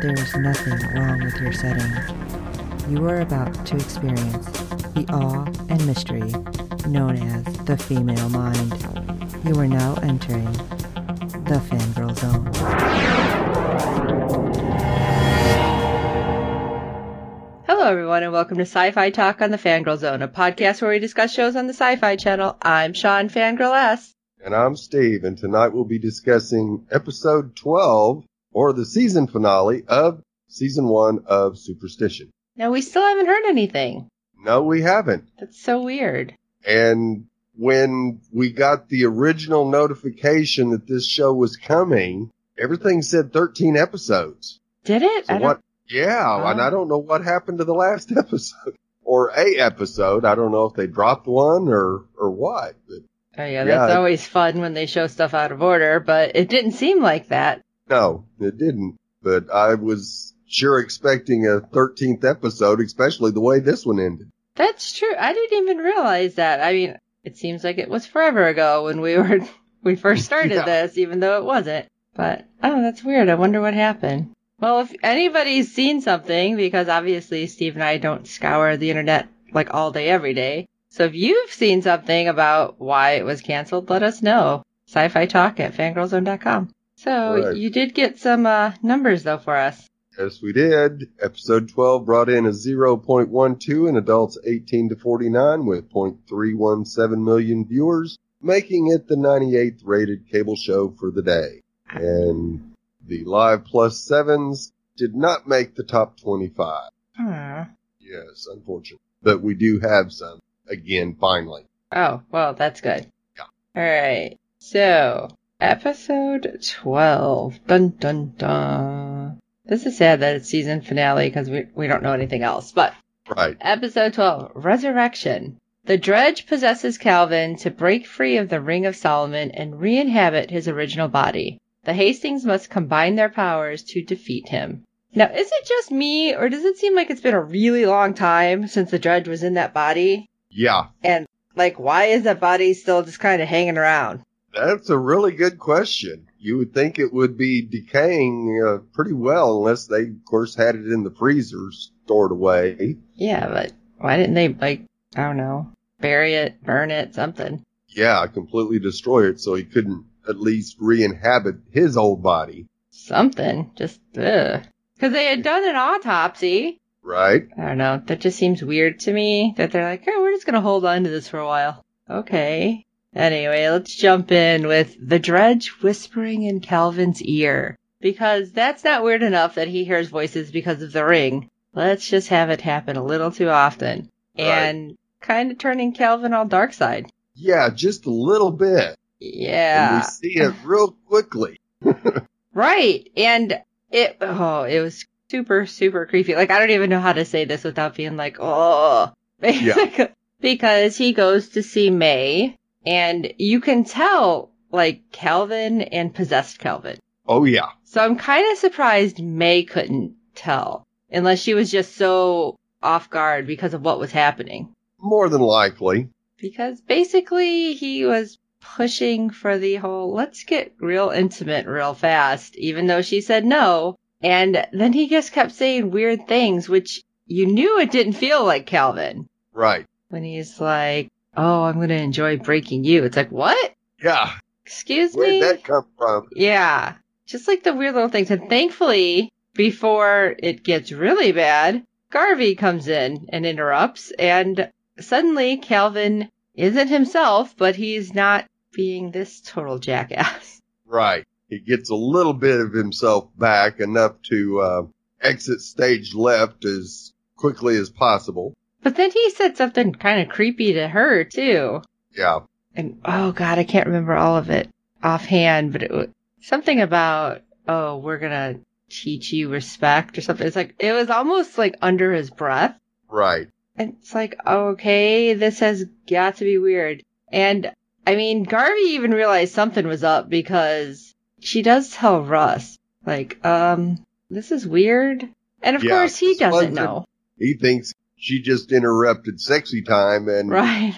there is nothing wrong with your setting. You are about to experience the awe and mystery known as the female mind. You are now entering the fangirl zone. Hello, everyone, and welcome to Sci Fi Talk on the Fangirl Zone, a podcast where we discuss shows on the Sci Fi Channel. I'm Sean Fangirl S. And I'm Steve, and tonight we'll be discussing episode 12, or the season finale of season one of Superstition. Now, we still haven't heard anything. No, we haven't. That's so weird. And when we got the original notification that this show was coming, everything said 13 episodes. Did it? So what? Yeah, Oh. and I don't know what happened to the last episode or a episode. I don't know if they dropped one or or what. But Oh, yeah, that's Yeah. always fun when they show stuff out of order, but it didn't seem like that. No, it didn't. But I was sure expecting a 13th episode, especially the way this one ended. That's true. I didn't even realize that. I mean, it seems like it was forever ago when we were we first started Yeah. this, even though it wasn't. But oh, that's weird. I wonder what happened. Well, if anybody's seen something, because obviously Steve and I don't scour the internet like all day every day. So if you've seen something about why it was canceled, let us know. Sci-fi talk at fangirlzone.com. So Right. you did get some uh, numbers though for us. Yes, we did. Episode 12 brought in a 0.12 in adults 18 to 49 with 0.317 million viewers, making it the 98th rated cable show for the day. And the live plus sevens did not make the top 25. Hmm. Yes, unfortunate. But we do have some. Again, finally. Oh, well, that's good. Yeah. Alright. So, episode 12. Dun dun dun. This is sad that it's season finale because we, we don't know anything else. But, Right. episode 12. Resurrection. The Dredge possesses Calvin to break free of the Ring of Solomon and re-inhabit his original body. The Hastings must combine their powers to defeat him. Now, is it just me, or does it seem like it's been a really long time since the Dredge was in that body? Yeah. And like, why is that body still just kind of hanging around? That's a really good question. You would think it would be decaying uh, pretty well unless they, of course, had it in the freezer stored away. Yeah, but why didn't they like, I don't know, bury it, burn it, something? Yeah, completely destroy it so he couldn't at least re-inhabit his old body. Something. Just ugh. Because they had done an autopsy. Right? I don't know. That just seems weird to me. That they're like, oh, we're just gonna hold on to this for a while. Okay. Anyway, let's jump in with the dredge whispering in Calvin's ear. Because that's not weird enough that he hears voices because of the ring. Let's just have it happen a little too often. Right. And kind of turning Calvin all dark side. Yeah, just a little bit. And Yeah. we see it real quickly. Right. And it, oh, it was super, super creepy. Like, I don't even know how to say this without being like, oh. Yeah. because he goes to see May and you can tell, like, Calvin and possessed Calvin. Oh yeah. So I'm kind of surprised May couldn't tell unless she was just so off guard because of what was happening. More than likely. Because basically he was pushing for the whole let's get real intimate real fast, even though she said no. And then he just kept saying weird things, which you knew it didn't feel like Calvin. Right. When he's like, Oh, I'm gonna enjoy breaking you. It's like, what? Yeah. Excuse me. Where'd that come from? Yeah. Just like the weird little things. And thankfully, before it gets really bad, Garvey comes in and interrupts, and suddenly Calvin isn't himself, but he's not being this total jackass. Right. He gets a little bit of himself back, enough to uh, exit stage left as quickly as possible. But then he said something kind of creepy to her, too. Yeah. And oh god, I can't remember all of it offhand, but it was something about, oh, we're gonna teach you respect or something. It's like, it was almost like under his breath. Right. And it's like, okay, this has got to be weird. And I mean, Garvey even realized something was up because she does tell Russ, like, um, this is weird. And of Yeah, course he doesn't know. He thinks she just interrupted sexy time and Right.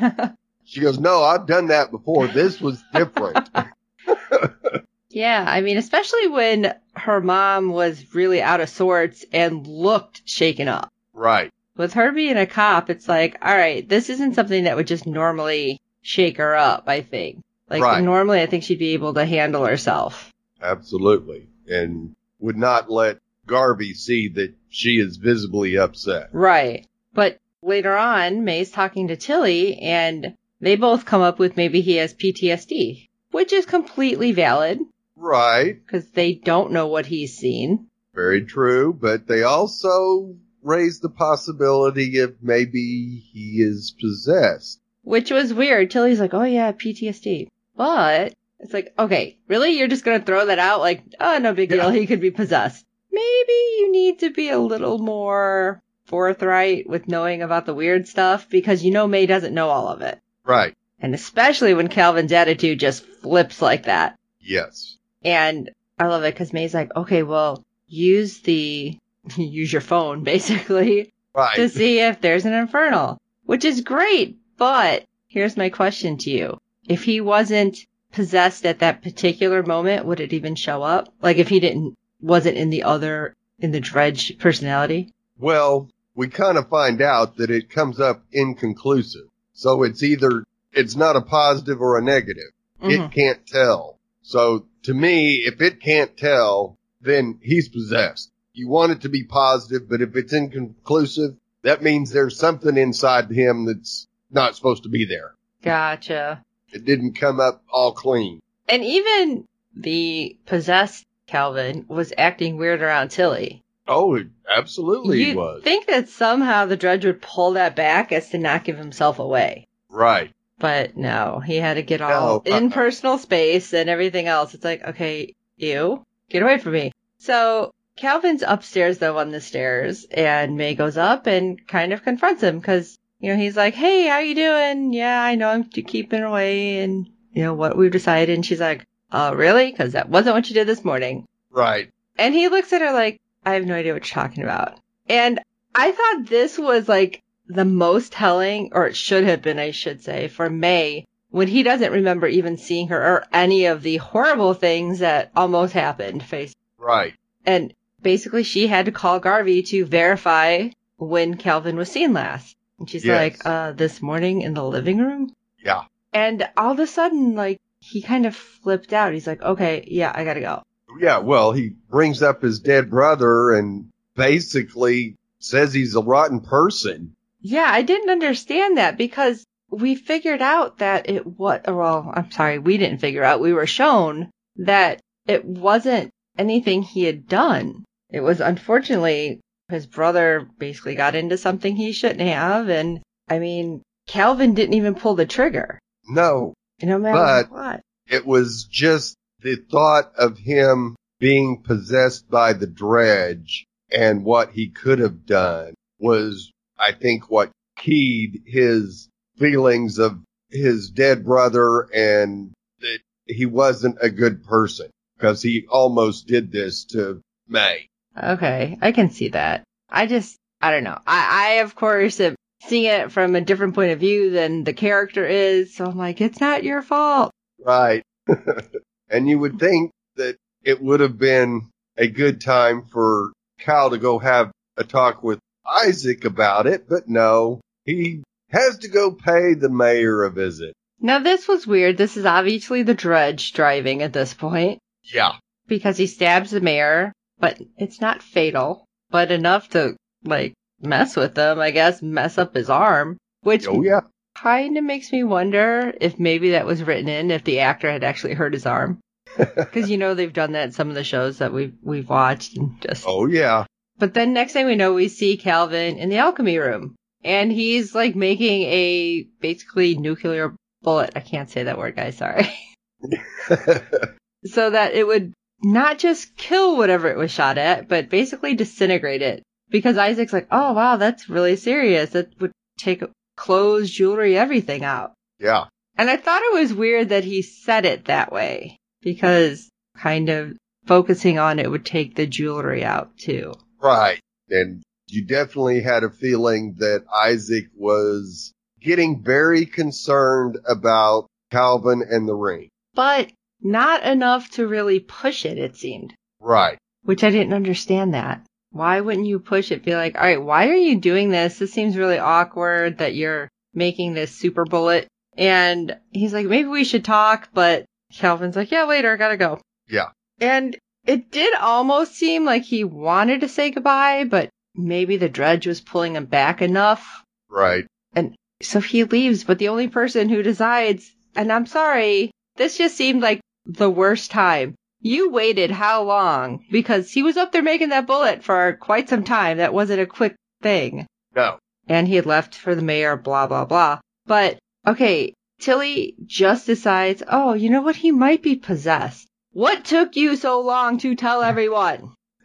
she goes, no, I've done that before. This was different. yeah. I mean, especially when her mom was really out of sorts and looked shaken up. right. With her being a cop, it's like, all right, this isn't something that would just normally shake her up, I think. Like Right. normally I think she'd be able to handle herself. Absolutely. And would not let Garvey see that she is visibly upset. Right. But later on, May's talking to Tilly and they both come up with maybe he has PTSD, which is completely valid Right. because they don't know what he's seen. Very true. But they also raise the possibility of maybe he is possessed. Which was weird. Tilly's like, oh yeah, PTSD. But it's like, okay, really? You're just gonna throw that out like, oh, no big deal. Yeah. He could be possessed. Maybe you need to be a little more forthright with knowing about the weird stuff because you know May doesn't know all of it. Right. And especially when Calvin's attitude just flips like that. Yes. And I love it because May's like, okay, well, use the, use your phone basically Right. to see if there's an infernal, which is great. But here's my question to you. If he wasn't possessed at that particular moment, would it even show up? Like if he didn't, wasn't in the other, in the dredge personality? Well, we kind of find out that it comes up inconclusive. So it's either, it's not a positive or a negative. Mhm. It can't tell. So to me, if it can't tell, then he's possessed. You want it to be positive, but if it's inconclusive, that means there's something inside him that's not supposed to be there. Gotcha. It didn't come up all clean. And even the possessed Calvin was acting weird around Tilly. Oh, it absolutely You'd was. think that somehow the dredge would pull that back as to not give himself away. right. But no, he had to get all No, uh-uh. in personal space and everything else. It's like, okay, you get away from me. So Calvin's upstairs though on the stairs and May goes up and kind of confronts him because, you know, he's like, Hey, how you doing? Yeah, I know I'm keeping away and, you know, what we've decided. And she's like, Oh, really? Cause that wasn't what you did this morning. Right. And he looks at her like, I have no idea what you're talking about. And I thought this was like the most telling, or it should have been, I should say, for May when he doesn't remember even seeing her or any of the horrible things that almost happened face. Right. And basically she had to call Garvey to verify when Calvin was seen last. And she's Yes. like, uh, this morning in the living room? Yeah. And all of a sudden, like, he kind of flipped out. He's like, okay, yeah, I gotta go. Yeah. Well, he brings up his dead brother and basically says he's a rotten person. Yeah, I didn't understand that because we figured out that it what well, I'm sorry, we didn't figure out. We were shown that it wasn't anything he had done. It was unfortunately his brother basically got into something he shouldn't have and I mean, Calvin didn't even pull the trigger. No, No matter But- what. it was just the thought of him being possessed by the dredge and what he could have done was, I think, what keyed his feelings of his dead brother and that he wasn't a good person because he almost did this to May. Okay, I can see that. I just, I don't know. I, I of course am seeing it from a different point of view than the character is, so I'm like, it's not your fault. Right. and you would think that it would have been a good time for Cal to go have a talk with Isaac about it, but no, he has to go pay the mayor a visit. Now this was weird. This is obviously the dredge driving at this point Yeah. because he stabs the mayor, but it's not fatal, but enough to like mess with him, I guess, mess up his arm, which Oh yeah. Kind of makes me wonder if maybe that was written in if the actor had actually hurt his arm. Because you know they've done that in some of the shows that we've we've watched and just. Oh yeah. But then next thing we know, we see Calvin in the alchemy room, and he's like making a basically nuclear bullet. I can't say that word, guys. Sorry. so that it would not just kill whatever it was shot at, but basically disintegrate it. Because Isaac's like, oh wow, that's really serious. That would take clothes, jewelry, everything out. Yeah. And I thought it was weird that he said it that way because kind of focusing on it would take the jewelry out too. Right. And you definitely had a feeling that Isaac was getting very concerned about Calvin and the ring. But not enough to really push it, it seemed. Right. Which I didn't understand that. Why wouldn't you push it? Be like, all right, why are you doing this? This seems really awkward that you're making this super bullet. And he's like, maybe we should talk, but Calvin's like, yeah, later, I gotta go. Yeah. And it did almost seem like he wanted to say goodbye, but maybe the dredge was pulling him back enough. Right. And so he leaves, but the only person who decides, and I'm sorry, this just seemed like the worst time. You waited how long? Because he was up there making that bullet for quite some time. That wasn't a quick thing. No. And he had left for the mayor, blah, blah, blah. But, okay, Tilly just decides, oh, you know what? He might be possessed. What took you so long to tell everyone?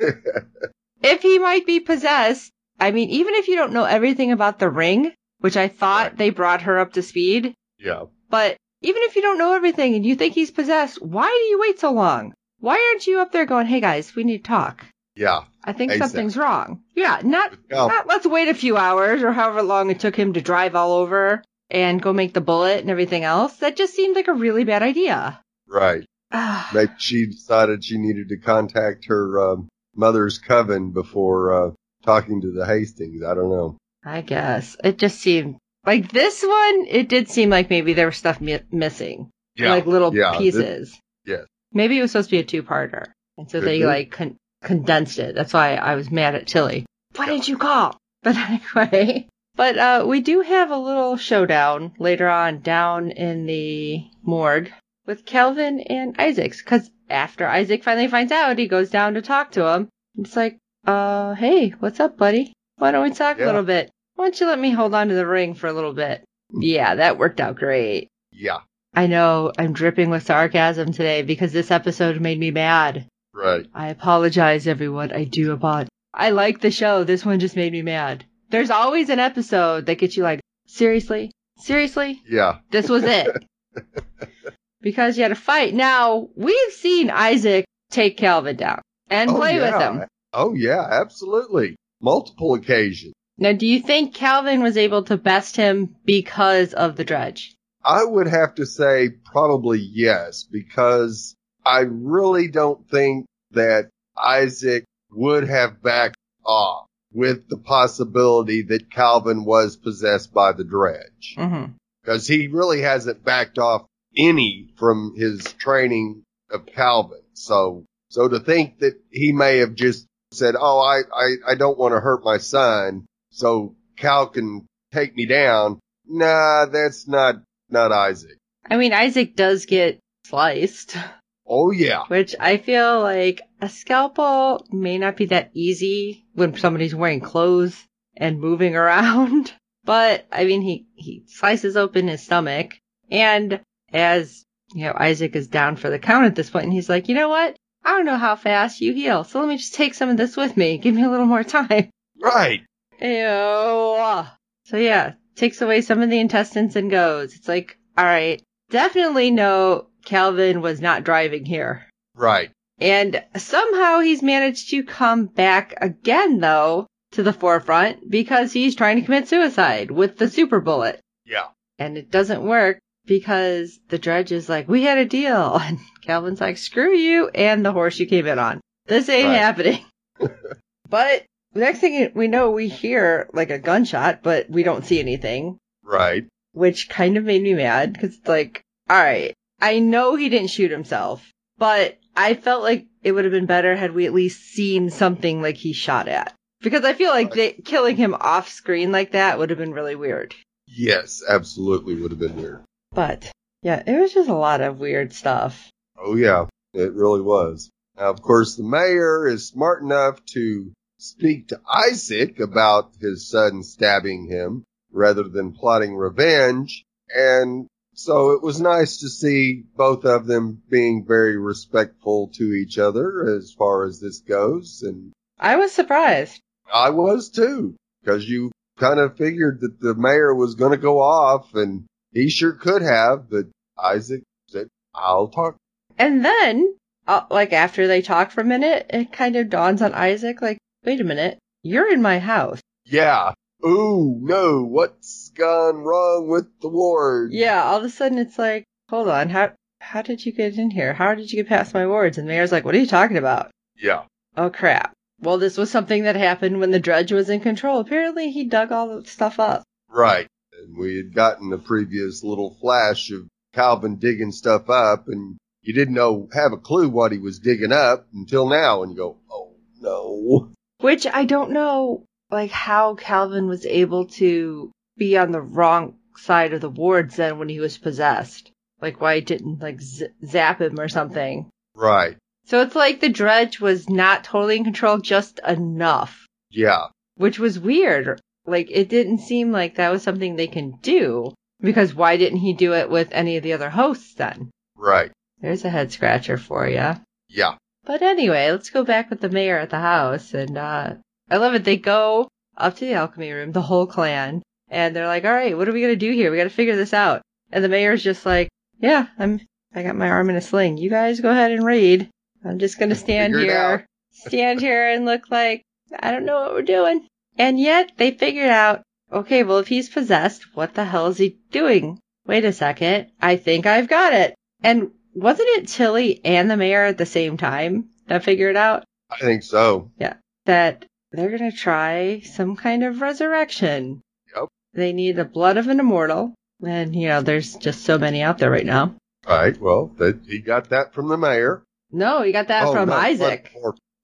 if he might be possessed, I mean, even if you don't know everything about the ring, which I thought Right. they brought her up to speed, yeah. but even if you don't know everything and you think he's possessed, why do you wait so long? Why aren't you up there going, hey guys, we need to talk? Yeah. I think Exactly. something's wrong. Yeah, not, Yeah. not let's wait a few hours or however long it took him to drive all over and go make the bullet and everything else. That just seemed like a really bad idea. Right. Maybe she decided she needed to contact her um, mother's coven before uh, talking to the Hastings. I don't know. I guess. It just seemed like this one, it did seem like maybe there was stuff mi- missing. like little yeah, this- pieces. yes. Maybe it was supposed to be a two-parter, and so Could they be. like con- condensed it. That's why I was mad at Tilly. Why didn't you call? But anyway, but uh, we do have a little showdown later on down in the morgue with Calvin and Isaacs. Because after Isaac finally finds out, he goes down to talk to him. It's like, uh, hey, what's up, buddy? Why don't we talk Yeah. a little bit? Why don't you let me hold on to the ring for a little bit? Yeah, that worked out great. Yeah. I know I'm dripping with sarcasm today because this episode made me mad. Right. I apologize, everyone. I do apologize. I like the show. This one just made me mad. There's always an episode that gets you like, seriously? Seriously? Yeah. This was it. because you had a fight. Now, we've seen Isaac take Calvin down and Oh, play with him. Oh yeah, absolutely. Multiple occasions. Now, do you think Calvin was able to best him because of the dredge? I would have to say probably yes, because I really don't think that Isaac would have backed off with the possibility that Calvin was possessed by the dredge. Mm-hmm. Because he really hasn't backed off any from his training of Calvin. So, so to think that he may have just said, Oh, I, I, I don't want to hurt my son. So Cal can take me down. Nah, that's not, not Isaac. I mean, Isaac does get sliced. Oh yeah. Which I feel like a scalpel may not be that easy when somebody's wearing clothes and moving around. But I mean, he, he slices open his stomach and as, you know, Isaac is down for the count at this point and he's like, you know what? I don't know how fast you heal. So let me just take some of this with me. Give me a little more time. Right. Ew. So yeah, takes away some of the intestines and goes. It's like, all right, definitely no, Calvin was not driving here. Right. And somehow he's managed to come back again, though, to the forefront because he's trying to commit suicide with the super bullet. Yeah. And it doesn't work because the dredge is like, we had a deal. And Calvin's like, screw you and the horse you came in on. This ain't Right. happening. but the next thing we know, we hear like a gunshot, but we don't see anything, Right. which kind of made me mad because it's like, all right, I know he didn't shoot himself, but I felt like it would have been better had we at least seen something like he shot at. Because I feel like they, killing him off screen like that would have been really weird. Yes, absolutely would have been weird. But yeah, it was just a lot of weird stuff. Oh yeah, it really was. Now, of course, the mayor is smart enough to speak to Isaac about his son stabbing him rather than plotting revenge. And So it was nice to see both of them being very respectful to each other as far as this goes. And I was surprised. I was too, because you kind of figured that the mayor was going to go off and he sure could have, but Isaac said, I'll talk. And then, uh, like after they talk for a minute, it kind of dawns on Isaac, like, wait a minute, you're in my house. Yeah. Ooh, no, what's gone wrong with the ward? Yeah, all of a sudden it's like, hold on, how how did you get in here? How did you get past my wards? And the mayor's like, what are you talking about? Yeah. Oh crap. Well, this was something that happened when the dredge was in control. Apparently he dug all the stuff up. Right. And we had gotten a previous little flash of Calvin digging stuff up and you didn't know, have a clue what he was digging up until now and you go, oh no. Which I don't know, like how Calvin was able to be on the wrong side of the wards then when he was possessed. Like why it didn't like z- zap him or something. Right. So it's like the dredge was not totally in control, just enough, Yeah. which was weird. Like it didn't seem like that was something they can do because why didn't he do it with any of the other hosts then? Right. There's a head scratcher for you. Yeah. But anyway, let's go back with the mayor at the house. And uh, I love it. They go up to the alchemy room, the whole clan, and they're like, "All right, what are we gonna do here? We got to figure this out." And the mayor's just like, "Yeah, I'm. I got my arm in a sling. You guys go ahead and read. I'm just gonna stand Figure it out." here, stand here, and look like I don't know what we're doing." And yet they figured out, okay, well, if he's possessed, what the hell is he doing? Wait a second. I think I've got it. And wasn't it Tilly and the mayor at the same time that figured it out I think so. Yeah. That they're going to try some kind of resurrection? Yep. They need the blood of an immortal. And, you know, there's just so many out there right now. Right. Well, that, he got that from the mayor. No, he got that Oh, from no, Isaac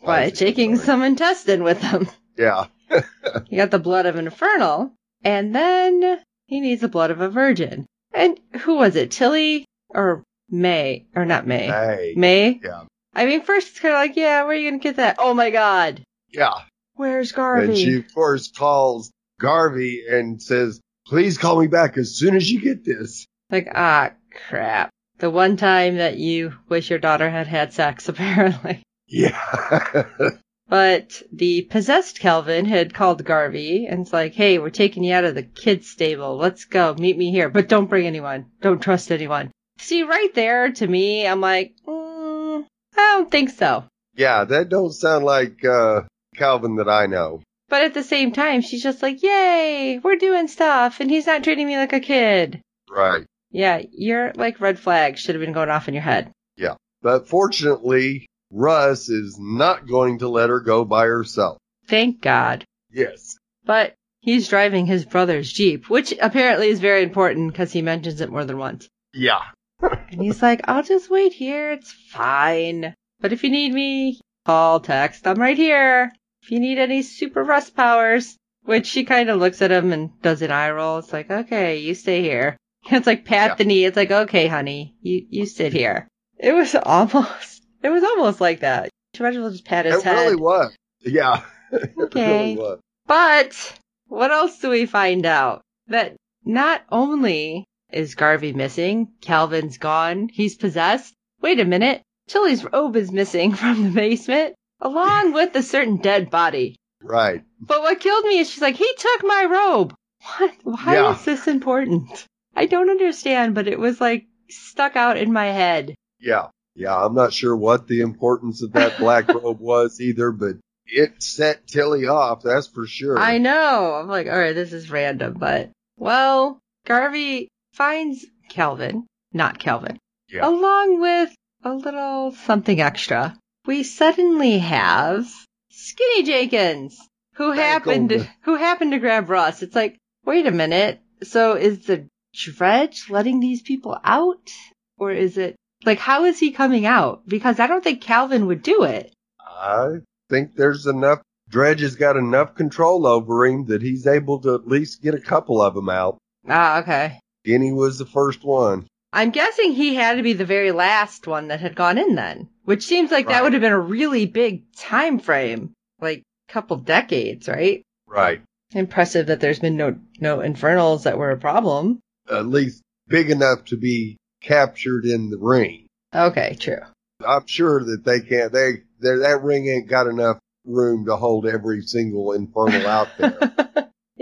by taking sorry. some intestine with him. Yeah. He got the blood of an infernal, and then he needs the blood of a virgin. And who was it? Tilly or May? Or not May? Hey. May? Yeah. I mean, first it's kind of like, yeah, where are you going to get that? Oh my god. Yeah. Where's Garvey? And she, of course, calls Garvey and says, please call me back as soon as you get this. Like, ah, crap. The one time that you wish your daughter had had sex, apparently. Yeah. But the possessed Calvin had called Garvey and it's like, hey, we're taking you out of the kids' stable. Let's go. Meet me here. But don't bring anyone. Don't trust anyone. See, right there, to me, I'm like, mm, I don't think so. yeah, that don't sound like, uh, Calvin that I know. But at the same time, she's just like, yay, we're doing stuff. And he's not treating me like a kid. Right. Yeah, your like red flag should have been going off in your head. Yeah, but fortunately, Russ is not going to let her go by herself. Thank God. Yes. But he's driving his brother's Jeep, which apparently is very important because he mentions it more than once. Yeah. And he's like, I'll just wait here. It's fine. But if you need me, call, text. I'm right here. If you need any super Russ powers, which she kind of looks at him and does an eye roll. It's like, okay, you stay here. It's like pat Yeah. the knee. It's like, okay, honey, you, you sit here. It was almost, it was almost like that. She might as well just pat his It head. really was. Yeah. It Okay. really was. But what else do we find out? That not only is Garvey missing, Calvin's gone, he's possessed. Wait a minute, Tilly's robe is missing from the basement, along with a certain dead body. Right. But what killed me is she's like, he took my robe. What? Why Yeah. is this important? I don't understand, but it was like stuck out in my head. Yeah. Yeah. I'm not sure what the importance of that black robe was either, but it set Tilly off. That's for sure. I know. I'm like, all right, this is random, but well, Garvey finds Calvin, not Calvin, Yeah. along with a little something extra. We suddenly have Skinny Jenkins, who Back happened to, who happened to grab Russ. It's like, wait a minute. So is the dredge letting these people out, or is it like how is he coming out? Because I don't think Calvin would do it. I think there's enough. Dredge has got enough control over him that he's able to at least get a couple of them out. Ah, okay. Guinea was the first one. I'm guessing he had to be the very last one that had gone in then, which seems like that would have been a really big time frame, like a couple decades, right? Right. Impressive that there's been no no infernals that were a problem. At least big enough to be captured in the ring. Okay, true. I'm sure that they can't. They they that ring ain't got enough room to hold every single infernal out there.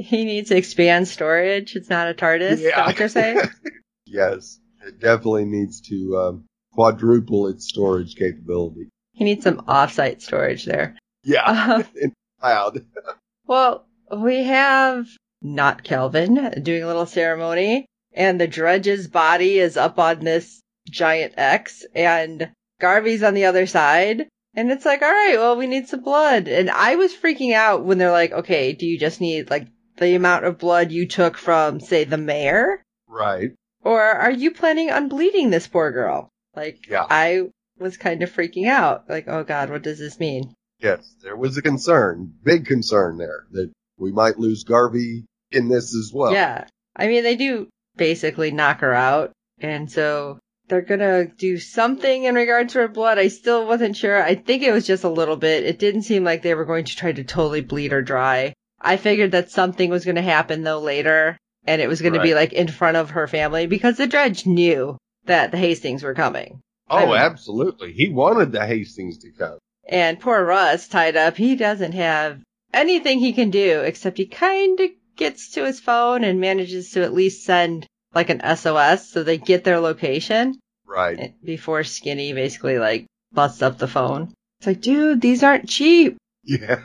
he needs to expand storage. It's not a TARDIS. Is that what yes, it definitely needs to um, quadruple its storage capability. he needs some off-site storage there. Yeah, Um, in cloud. well, we have not Calvin doing a little ceremony, and the Dredge's body is up on this giant X, and Garvey's on the other side. And it's like, all right, well, we need some blood. And I was freaking out when they're like, okay, do you just need like the amount of blood you took from, say, the mayor? Right. Or are you planning on bleeding this poor girl? Like, Yeah. I was kind of freaking out. Like, oh God, what does this mean? Yes, there was a concern, big concern there that we might lose Garvey in this as well. yeah. I mean, they do basically knock her out. And so they're gonna do something in regards to her blood. I still wasn't sure. I think it was just a little bit. It didn't seem like they were going to try to totally bleed her dry. I figured that something was gonna happen though later. And it was gonna be like in front of her family because the dredge knew that the Hastings were coming. Oh, I mean- absolutely. He wanted the Hastings to come. And poor Russ tied up, he doesn't have anything he can do except he kind of gets to his phone and manages to at least send like an SOS so they get their location Right. before Skinny basically like busts up the phone. It's like, dude, these aren't cheap. Yeah.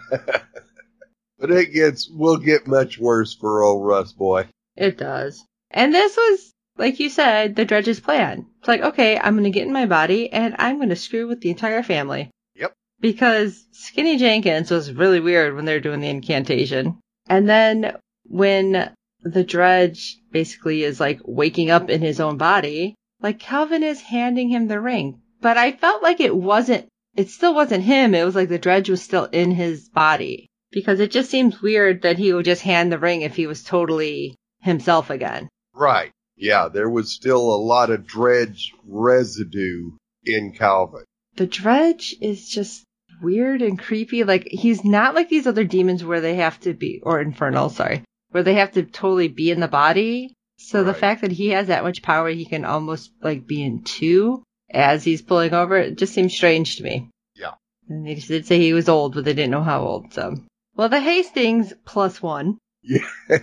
But it gets, will get much worse for old Russ boy. It does. And this was, like you said, the Dredge's plan. It's like, okay, I'm gonna get in my body and I'm gonna screw with the entire family. Yep. Because Skinny Jenkins was really weird when they were doing the incantation. And then when the Dredge basically is like waking up in his own body, like Calvin is handing him the ring. But I felt like it wasn't, it still wasn't him. It was like the Dredge was still in his body. Because it just seems weird that he would just hand the ring if he was totally himself again. Right. Yeah, there was still a lot of dredge residue in Calvin. The Dredge is just weird and creepy. Like, he's not like these other demons where they have to be, or infernal, sorry, where they have to totally be in the body. So the fact that he has that much power, he can almost like be in two as he's pulling over, it just seems strange to me. Yeah. And they just did say he was old, but they didn't know how old, so. Well, the Hastings plus one Yeah.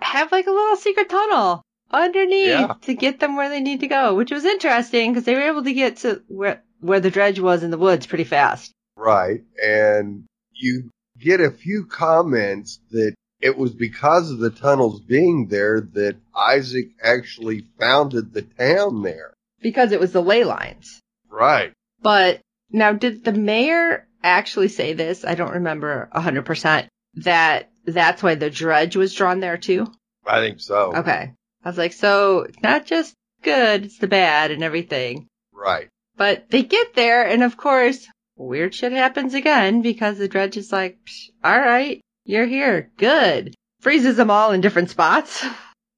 have like a little secret tunnel underneath Yeah. to get them where they need to go, which was interesting because they were able to get to where where the dredge was in the woods pretty fast. Right. And you get a few comments that it was because of the tunnels being there that Isaac actually founded the town there. Because it was the ley lines. Right. But now did the mayor actually say this? I don't remember 100% that that's why the dredge was drawn there too. I think so. Okay. I was like, so it's not just good, it's the bad and everything. Right. But they get there, and of course, weird shit happens again because the dredge is like, "Psh, all right, you're here. Good. Freezes them all in different spots.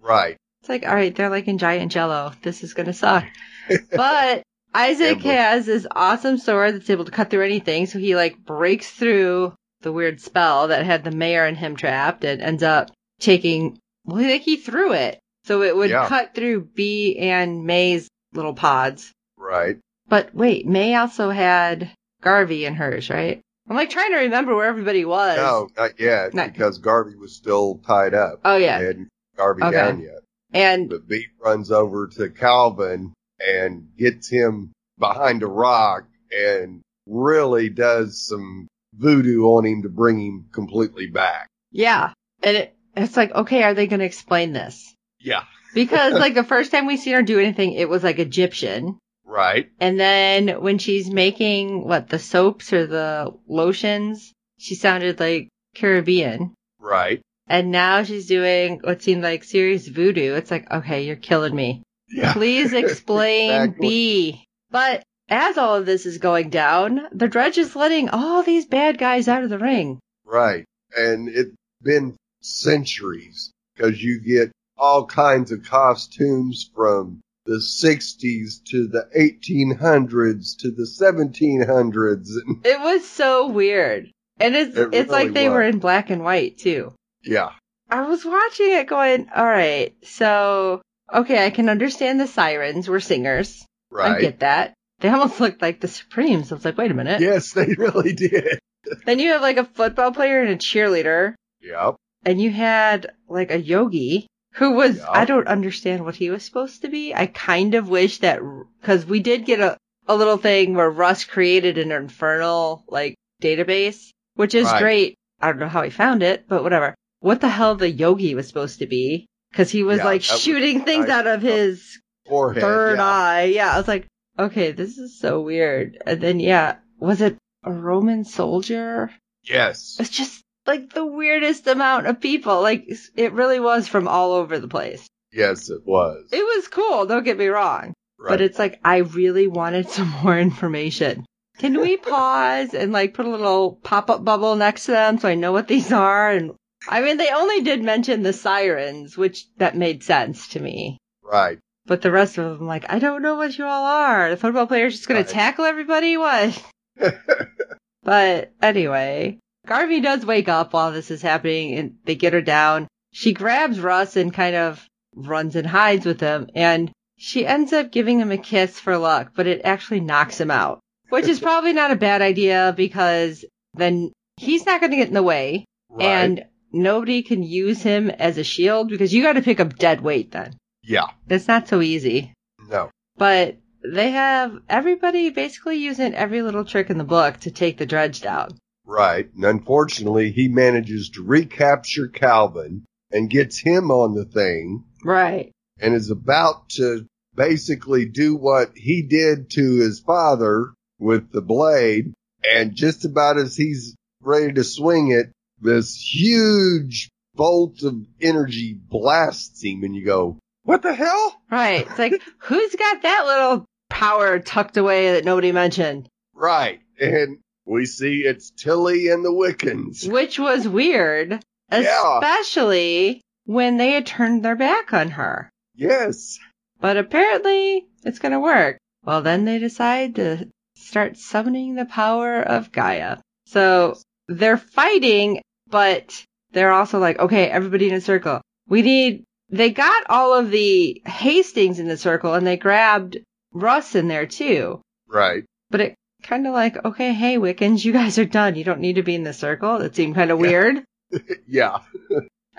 Right. It's like, all right, they're like in giant jello. This is going to suck. but Isaac has this awesome sword that's able to cut through anything. So he like breaks through the weird spell that had the mayor and him trapped and ends up taking, well, like he threw it. So it would Yeah. cut through Bea and May's little pods. Right. But wait, May also had Garvey in hers, right? I'm like trying to remember where everybody was. No, not yet, Not- because Garvey was still tied up. Oh yeah. They hadn't Garvey Okay. down yet. And But Bea runs over to Calvin and gets him behind a rock and really does some voodoo on him to bring him completely back. yeah. And it, it's like, okay, are they going to explain this? Yeah. Because like the first time we seen her do anything, it was like Egyptian. Right. And then when she's making what the soaps or the lotions, she sounded like Caribbean. Right. And now she's doing what seemed like serious voodoo. It's like, okay, you're killing me. Yeah. Please explain Exactly. Bea. But as all of this is going down, the dredge is letting all these bad guys out of the ring. Right. And it's been centuries because you get all kinds of costumes from the 60s to the 1800s to the 1700s. It was so weird. And it's It it's like they were in black and white too. yeah. I was watching it going, all right, so okay, I can understand the sirens were singers. Right. I get that. They almost looked like the Supremes. I was like, wait a minute. Yes, they really did. Then you have like a football player and a cheerleader, Yep. and you had like a yogi who was, Yeah. I don't understand what he was supposed to be. I kind of wish that, cause we did get a, a little thing where Russ created an infernal like database, which is Right. great. I don't know how he found it, but whatever. What the hell the yogi was supposed to be? Cause he was Yeah, like that was shooting things nice. out of his Forehead. third yeah. eye. Yeah, I was like, okay, this is so weird. And then, yeah, was it a Roman soldier? Yes. It's just like the weirdest amount of people. Like, it really was from all over the place. Yes, it was. It was cool, don't get me wrong. right. But it's like, I really wanted some more information. Can we pause and like put a little pop up bubble next to them so I know what these are? And I mean, they only did mention the sirens, which that made sense to me. right. But the rest of them, like, I don't know what you all are. The football player's just gonna tackle everybody? What? but anyway, Garvey does wake up while this is happening and they get her down. She grabs Russ and kind of runs and hides with him and she ends up giving him a kiss for luck, but it actually knocks him out, which is probably not a bad idea because then he's not going to get in the way right. and nobody can use him as a shield because you got to pick up dead weight then. yeah. That's not so easy. No. But they have everybody basically using every little trick in the book to take the dredge down. Right. And unfortunately, he manages to recapture Calvin and gets him on the thing Right. and is about to basically do what he did to his father with the blade. And just about as he's ready to swing it, this huge bolt of energy blasts him and you go, what the hell? Right. It's like, who's got that little power tucked away that nobody mentioned? Right. And we see it's Tilly and the Wiccans. Which was weird, Yeah. especially when they had turned their back on her. Yes. But apparently it's going to work. Well, then they decide to start summoning the power of Gaia. So they're fighting, but they're also like, okay, everybody in a circle. We need, they got all of the Hastings in the circle and they grabbed Russ in there too. Right. But it kind of like, okay, hey, Wiccans, you guys are done. You don't need to be in the circle. That seemed kind of Yeah. weird. Yeah.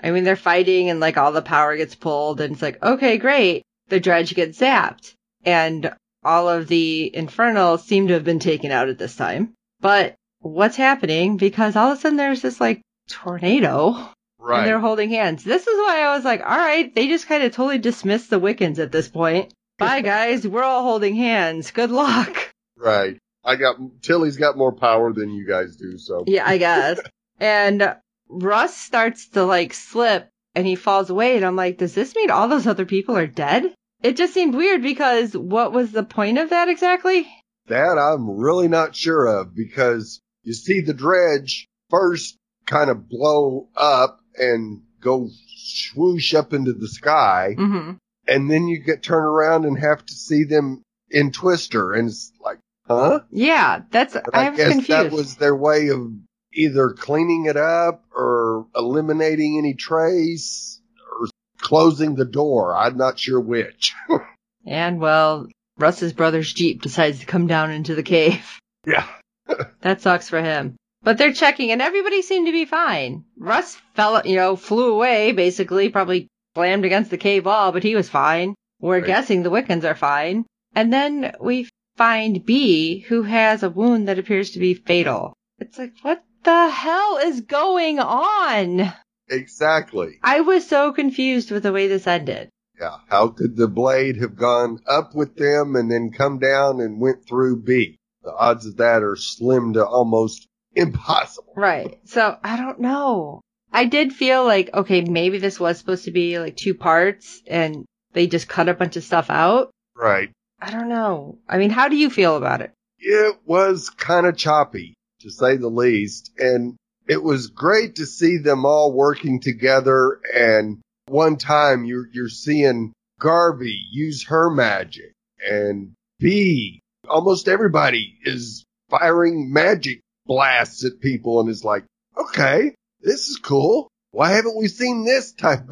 I mean, they're fighting and like all the power gets pulled and it's like, okay, great. The dredge gets zapped and all of the infernals seem to have been taken out at this time. But what's happening? Because all of a sudden there's this like tornado and they're holding hands. This is why I was like, all right, they just kind of totally dismissed the Wiccans at this point. Bye guys. We're all holding hands. Good luck. Right. I got, Tilly's got more power than you guys do, so. Yeah, I guess. and Russ starts to like slip and he falls away and I'm like, does this mean all those other people are dead? It just seemed weird because what was the point of that exactly? That I'm really not sure of because you see the dredge first kind of blow up and go swoosh up into the sky. Mm-hmm. And then you get turn around and have to see them in Twister. And it's like, huh? Yeah, that's, I, I, guess confused. that was their way of either cleaning it up or eliminating any trace or closing the door. I'm not sure which. and well, Russ's brother's Jeep decides to come down into the cave. yeah. That sucks for him. But they're checking and everybody seemed to be fine. Russ fell, you know, flew away basically, probably slammed against the cave wall, but he was fine. We're Right. guessing the Wiccans are fine. And then we find Bea, who has a wound that appears to be fatal. It's like, what the hell is going on? Exactly. I was so confused with the way this ended. Yeah. How could the blade have gone up with them and then come down and went through Bea? The odds of that are slim to almost impossible. Right. So I don't know. I did feel like, okay, maybe this was supposed to be like two parts and they just cut a bunch of stuff out. Right. I don't know. I mean, how do you feel about it? It was kind of choppy, to say the least. And it was great to see them all working together. And one time you're, you're seeing Garvey use her magic and Bea, almost everybody is firing magic blasts at people. And it's like, okay, this is cool. why haven't we seen this type,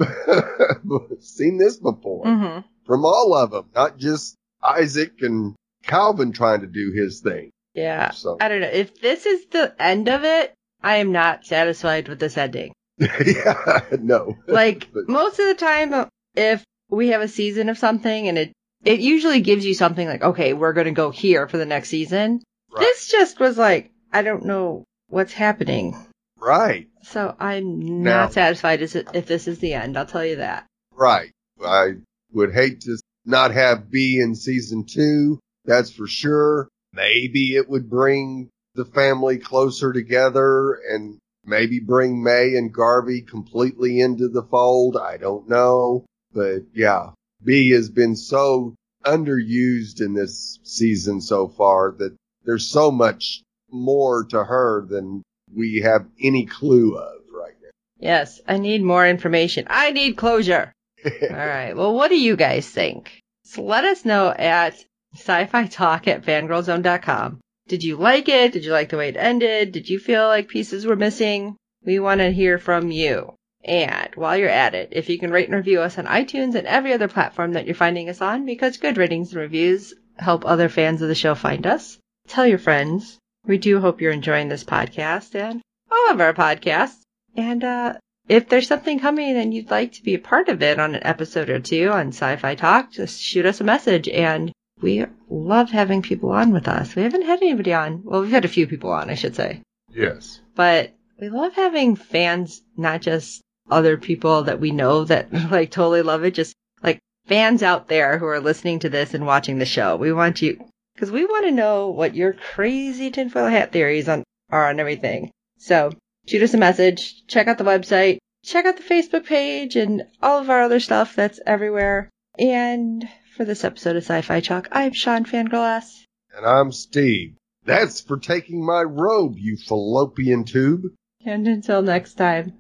seen this before hmm from all of them, not just Isaac and Calvin trying to do his thing. Yeah. So, I don't know. If this is the end of it, I am not satisfied with this ending. yeah, no. Like But- most of the time, if we have a season of something and it it usually gives you something like, okay, we're gonna go here for the next season. Right. This just was like, I don't know what's happening. Right, So I'm Now- not satisfied as if this is the end. I'll tell you that. right. I would hate to not have Bea in season two. That's for sure. Maybe it would bring the family closer together and maybe bring May and Garvey completely into the fold. I don't know. But yeah, Bea has been so underused in this season so far that there's so much more to her than we have any clue of right now. Yes, I need more information. I need closure. All right. Well, what do you guys think? So let us know at sci-fi talk at fangirlzone.com. Did you like it? Did you like the way it ended? Did you feel like pieces were missing? We want to hear from you. And while you're at it, if you can rate and review us on iTunes and every other platform that you're finding us on, because good ratings and reviews help other fans of the show find us. Tell your friends. We do hope you're enjoying this podcast and all of our podcasts. And uh, if there's something coming and you'd like to be a part of it on an episode or two on Sci-Fi Talk, just shoot us a message. And we love having people on with us. We haven't had anybody on. Well, we've had a few people on, I should say. yes. But we love having fans, not just other people that we know that like totally love it, just like fans out there who are listening to this and watching the show. We want you, because we want to know what your crazy tinfoil hat theories on are on everything. So shoot us a message, check out the website, check out the Facebook page and all of our other stuff that's everywhere. And for this episode of Sci-Fi Talk, I'm Sean Fangirlass. And I'm Steve. That's for taking my robe, you fallopian tube. And until next time,